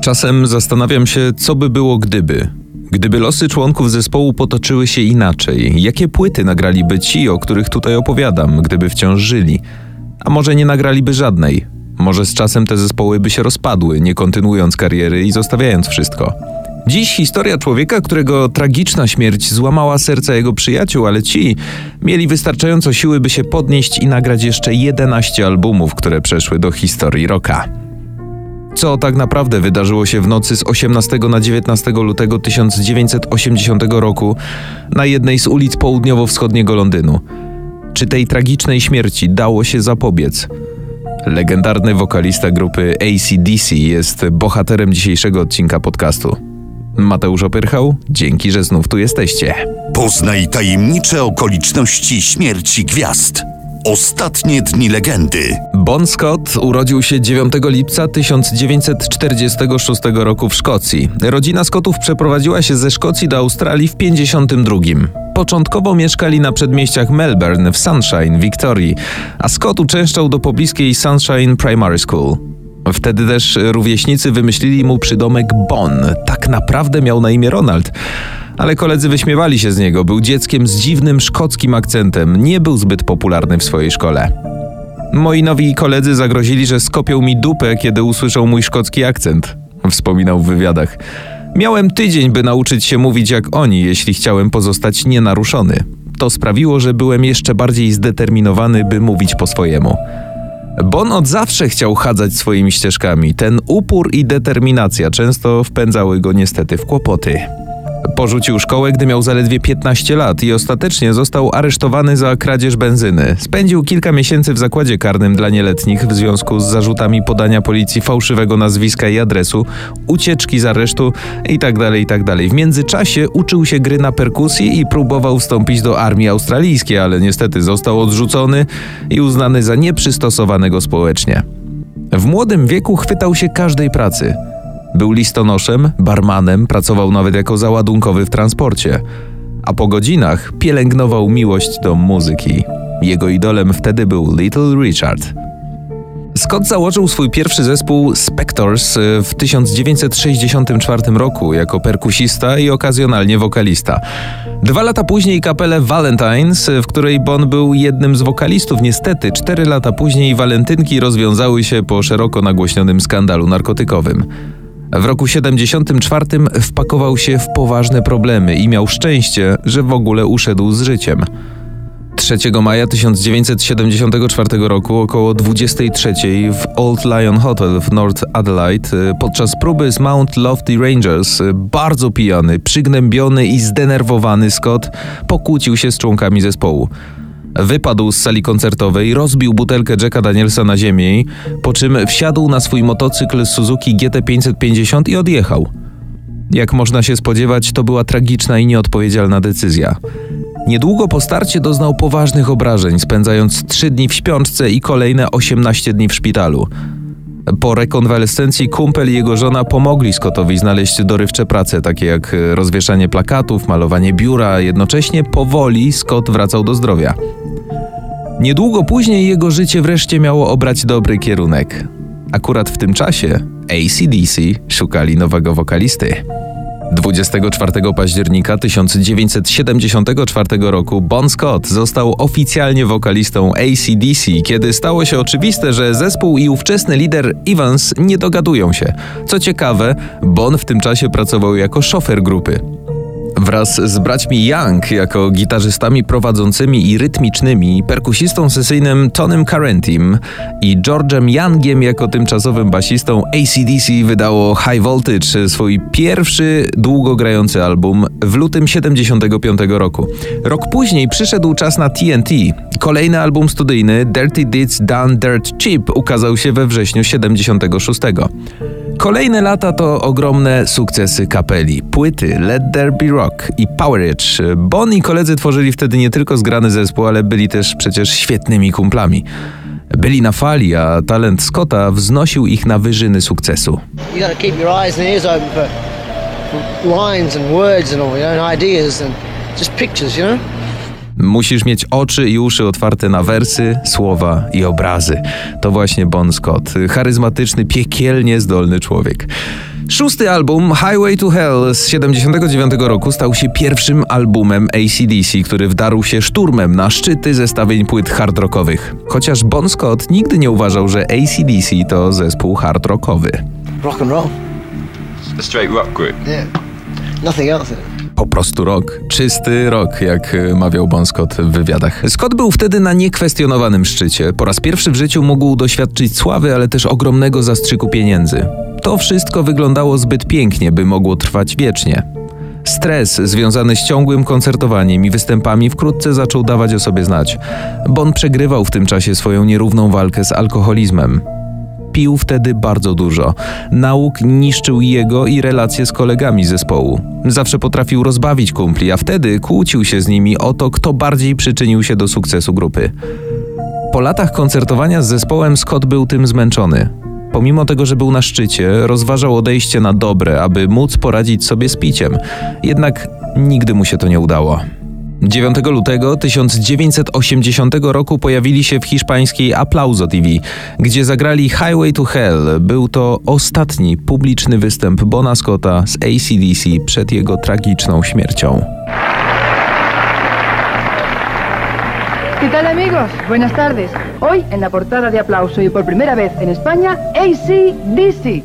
Czasem zastanawiam się, co by było gdyby. Gdyby losy członków zespołu potoczyły się inaczej, jakie płyty nagraliby ci, o których tutaj opowiadam, gdyby wciąż żyli? A może nie nagraliby żadnej? Może z czasem te zespoły by się rozpadły, nie kontynuując kariery i zostawiając wszystko. Dziś historia człowieka, którego tragiczna śmierć złamała serca jego przyjaciół, ale ci mieli wystarczająco siły, by się podnieść i nagrać jeszcze 11 albumów, które przeszły do historii rocka. Co tak naprawdę wydarzyło się w nocy z 18 na 19 lutego 1980 roku na jednej z ulic południowo-wschodniego Londynu? Czy tej tragicznej śmierci dało się zapobiec? Legendarny wokalista grupy ACDC jest bohaterem dzisiejszego odcinka podcastu. Mateusz Opyrchał, dzięki, że znów tu jesteście. Poznaj tajemnicze okoliczności śmierci gwiazd. Ostatnie dni legendy. Bon Scott urodził się 9 lipca 1946 roku w Szkocji. Rodzina Scottów przeprowadziła się ze Szkocji do Australii w 52. Początkowo mieszkali na przedmieściach Melbourne w Sunshine, Victorii, a Scott uczęszczał do pobliskiej Sunshine Primary School. Wtedy też rówieśnicy wymyślili mu przydomek Bon. Tak naprawdę miał na imię Ronald. Ale koledzy wyśmiewali się z niego. Był dzieckiem z dziwnym szkockim akcentem. Nie był zbyt popularny w swojej szkole. Moi nowi koledzy zagrozili, że skopią mi dupę, kiedy usłyszą mój szkocki akcent. Wspominał w wywiadach. Miałem tydzień, by nauczyć się mówić jak oni, jeśli chciałem pozostać nienaruszony. To sprawiło, że byłem jeszcze bardziej zdeterminowany, by mówić po swojemu. Bon od zawsze chciał chadzać swoimi ścieżkami. Ten upór i determinacja często wpędzały go niestety w kłopoty. Porzucił szkołę, gdy miał zaledwie 15 lat i ostatecznie został aresztowany za kradzież benzyny. Spędził kilka miesięcy w zakładzie karnym dla nieletnich w związku z zarzutami podania policji fałszywego nazwiska i adresu, ucieczki z aresztu itd. Tak itd. Tak w międzyczasie uczył się gry na perkusji i próbował wstąpić do armii australijskiej, ale niestety został odrzucony i uznany za nieprzystosowanego społecznie. W młodym wieku chwytał się każdej pracy – był listonoszem, barmanem, pracował nawet jako załadunkowy w transporcie. A po godzinach pielęgnował miłość do muzyki. Jego idolem wtedy był Little Richard. Scott założył swój pierwszy zespół Spectors w 1964 roku jako perkusista i okazjonalnie wokalista. Dwa lata później kapelę Valentines, w której Bon był jednym z wokalistów. Niestety, cztery lata później walentynki rozwiązały się po szeroko nagłośnionym skandalu narkotykowym. W roku 74 wpakował się w poważne problemy i miał szczęście, że w ogóle uszedł z życiem. 3 maja 1974 roku około 23 w Old Lion Hotel w North Adelaide podczas próby z Mount Lofty Rangers bardzo pijany, przygnębiony i zdenerwowany Scott pokłócił się z członkami zespołu. Wypadł z sali koncertowej, rozbił butelkę Jacka Danielsa na ziemię, po czym wsiadł na swój motocykl Suzuki GT550 i odjechał. Jak można się spodziewać, to była tragiczna i nieodpowiedzialna decyzja. Niedługo po starcie doznał poważnych obrażeń, spędzając 3 dni w śpiączce i kolejne 18 dni w szpitalu. Po rekonwalescencji kumpel i jego żona pomogli Scottowi znaleźć dorywcze prace, takie jak rozwieszanie plakatów, malowanie biura. Jednocześnie powoli Scott wracał do zdrowia. Niedługo później jego życie wreszcie miało obrać dobry kierunek. Akurat w tym czasie ACDC szukali nowego wokalisty. 24 października 1974 roku Bon Scott został oficjalnie wokalistą ACDC, kiedy stało się oczywiste, że zespół i ówczesny lider Evans nie dogadują się. Co ciekawe, Bon w tym czasie pracował jako szofer grupy. Wraz z braćmi Young jako gitarzystami prowadzącymi i rytmicznymi, perkusistą sesyjnym Tonym Carentim i George'em Youngiem jako tymczasowym basistą ACDC wydało High Voltage, swój pierwszy długogrający album w lutym 75 roku. Rok później przyszedł czas na TNT. Kolejny album studyjny Dirty Deeds Done Dirt Cheap ukazał się we wrześniu 76. Kolejne lata to ogromne sukcesy kapeli. Płyty Let There Be Rock i Powerage. Bon i koledzy tworzyli wtedy nie tylko zgrany zespół, ale byli też przecież świetnymi kumplami. Byli na fali, a talent Scotta wznosił ich na wyżyny sukcesu. you Musisz mieć oczy i uszy otwarte na wersy, słowa i obrazy. To właśnie Bon Scott, charyzmatyczny, piekielnie zdolny człowiek. Szósty album, Highway to Hell z 79 roku, stał się pierwszym albumem ACDC, który wdarł się szturmem na szczyty zestawień płyt hard rockowych. Chociaż Bon Scott nigdy nie uważał, że ACDC to zespół hard rockowy. Rock and roll. A straight rock group. Yeah. Nothing else. Po prostu rok. Czysty rok, jak y, mawiał Bon Scott w wywiadach. Scott był wtedy na niekwestionowanym szczycie. Po raz pierwszy w życiu mógł doświadczyć sławy, ale też ogromnego zastrzyku pieniędzy. To wszystko wyglądało zbyt pięknie, by mogło trwać wiecznie. Stres związany z ciągłym koncertowaniem i występami wkrótce zaczął dawać o sobie znać. Bon przegrywał w tym czasie swoją nierówną walkę z alkoholizmem. Pił wtedy bardzo dużo. Nauk niszczył jego i relacje z kolegami zespołu. Zawsze potrafił rozbawić kumpli, a wtedy kłócił się z nimi o to, kto bardziej przyczynił się do sukcesu grupy. Po latach koncertowania z zespołem Scott był tym zmęczony. Pomimo tego, że był na szczycie, rozważał odejście na dobre, aby móc poradzić sobie z piciem. Jednak nigdy mu się to nie udało. 9 lutego 1980 roku pojawili się w hiszpańskiej Aplauso TV, gdzie zagrali Highway to Hell. Był to ostatni publiczny występ Bona Scotta z ACDC przed jego tragiczną śmiercią. ¿Qué tal amigos? Buenas tardes. Hoy en la portada de aplauso y por primera vez en España, ACDC.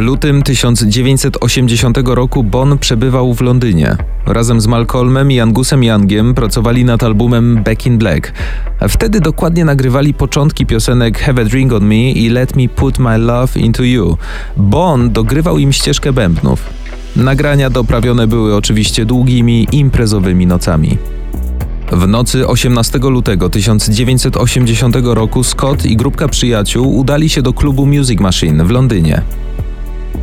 Lutym 1980 roku Bon przebywał w Londynie. Razem z Malcolmem i Angusem Youngiem pracowali nad albumem Back in Black. Wtedy dokładnie nagrywali początki piosenek Have a Drink on Me i Let Me Put My Love Into You. Bon dogrywał im ścieżkę bębnów. Nagrania doprawione były oczywiście długimi, imprezowymi nocami. W nocy 18 lutego 1980 roku Scott i grupka przyjaciół udali się do klubu Music Machine w Londynie.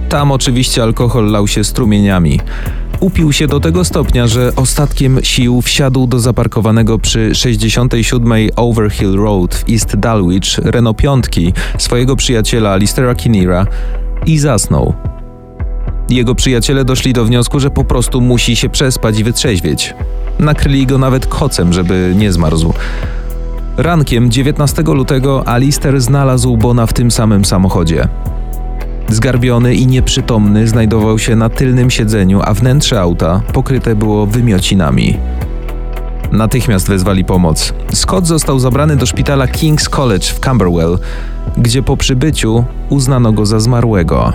Tam oczywiście alkohol lał się strumieniami. Upił się do tego stopnia, że ostatkiem sił wsiadł do zaparkowanego przy 67 Overhill Road w East Dulwich Renault 5 swojego przyjaciela Listera Kinneara i zasnął. Jego przyjaciele doszli do wniosku, że po prostu musi się przespać i wytrzeźwieć. Nakryli go nawet kocem, żeby nie zmarzł. Rankiem 19 lutego Alister znalazł Bona w tym samym samochodzie. Zgarbiony i nieprzytomny znajdował się na tylnym siedzeniu, a wnętrze auta pokryte było wymiocinami. Natychmiast wezwali pomoc. Scott został zabrany do szpitala King's College w Camberwell, gdzie po przybyciu uznano go za zmarłego.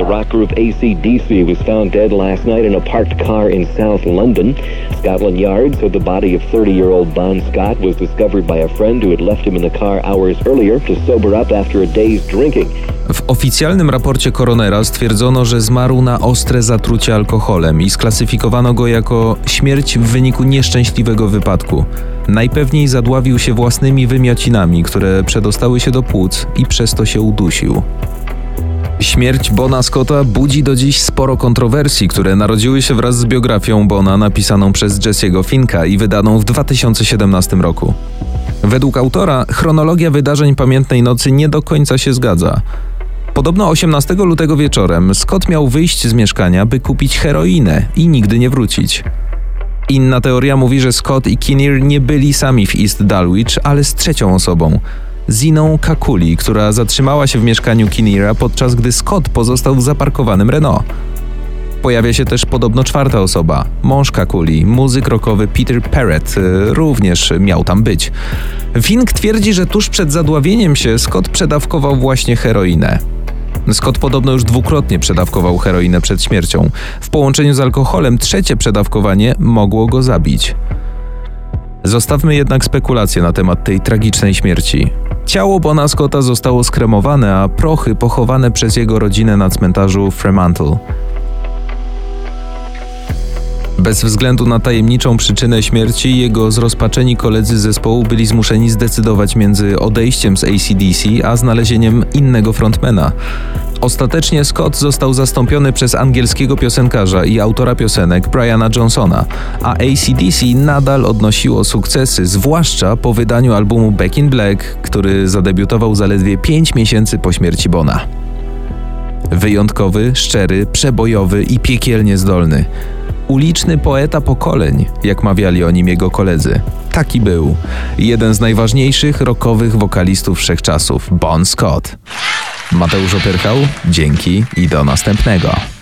The ACDC was found dead last night in a parked car in South London. Scotland Yard said the body of 30-year-old Bon Scott was discovered by a friend who had left him in the car hours earlier to sober up after a day's drinking. W oficjalnym raporcie koronera stwierdzono, że zmarł na ostre zatrucie alkoholem i sklasyfikowano go jako śmierć w wyniku nieszczęśliwego wypadku. Najpewniej zadławił się własnymi wymiocinami, które przedostały się do płuc i przez to się udusił. Śmierć Bona Scotta budzi do dziś sporo kontrowersji, które narodziły się wraz z biografią Bona napisaną przez Jesse'ego Finka i wydaną w 2017 roku. Według autora chronologia wydarzeń pamiętnej nocy nie do końca się zgadza. Podobno 18 lutego wieczorem Scott miał wyjść z mieszkania, by kupić heroinę i nigdy nie wrócić. Inna teoria mówi, że Scott i Kinnear nie byli sami w East Dulwich, ale z trzecią osobą. Ziną Kakuli, która zatrzymała się w mieszkaniu Kinneara podczas gdy Scott pozostał w zaparkowanym Renault. Pojawia się też podobno czwarta osoba, mąż Kakuli, muzyk rockowy Peter Parrott, y, również miał tam być. Fink twierdzi, że tuż przed zadławieniem się Scott przedawkował właśnie heroinę. Scott podobno już dwukrotnie przedawkował heroinę przed śmiercią. W połączeniu z alkoholem trzecie przedawkowanie mogło go zabić. Zostawmy jednak spekulacje na temat tej tragicznej śmierci. Ciało Bona Scotta zostało skremowane, a prochy pochowane przez jego rodzinę na cmentarzu Fremantle. Bez względu na tajemniczą przyczynę śmierci, jego zrozpaczeni koledzy z zespołu byli zmuszeni zdecydować między odejściem z ACDC a znalezieniem innego frontmana. Ostatecznie Scott został zastąpiony przez angielskiego piosenkarza i autora piosenek Briana Johnsona, a ACDC nadal odnosiło sukcesy, zwłaszcza po wydaniu albumu Back in Black, który zadebiutował zaledwie 5 miesięcy po śmierci Bona. Wyjątkowy, szczery, przebojowy i piekielnie zdolny. Uliczny poeta pokoleń, jak mawiali o nim jego koledzy. Taki był. Jeden z najważniejszych rockowych wokalistów wszechczasów, Bon Scott. Mateusz Opierchał, dzięki i do następnego.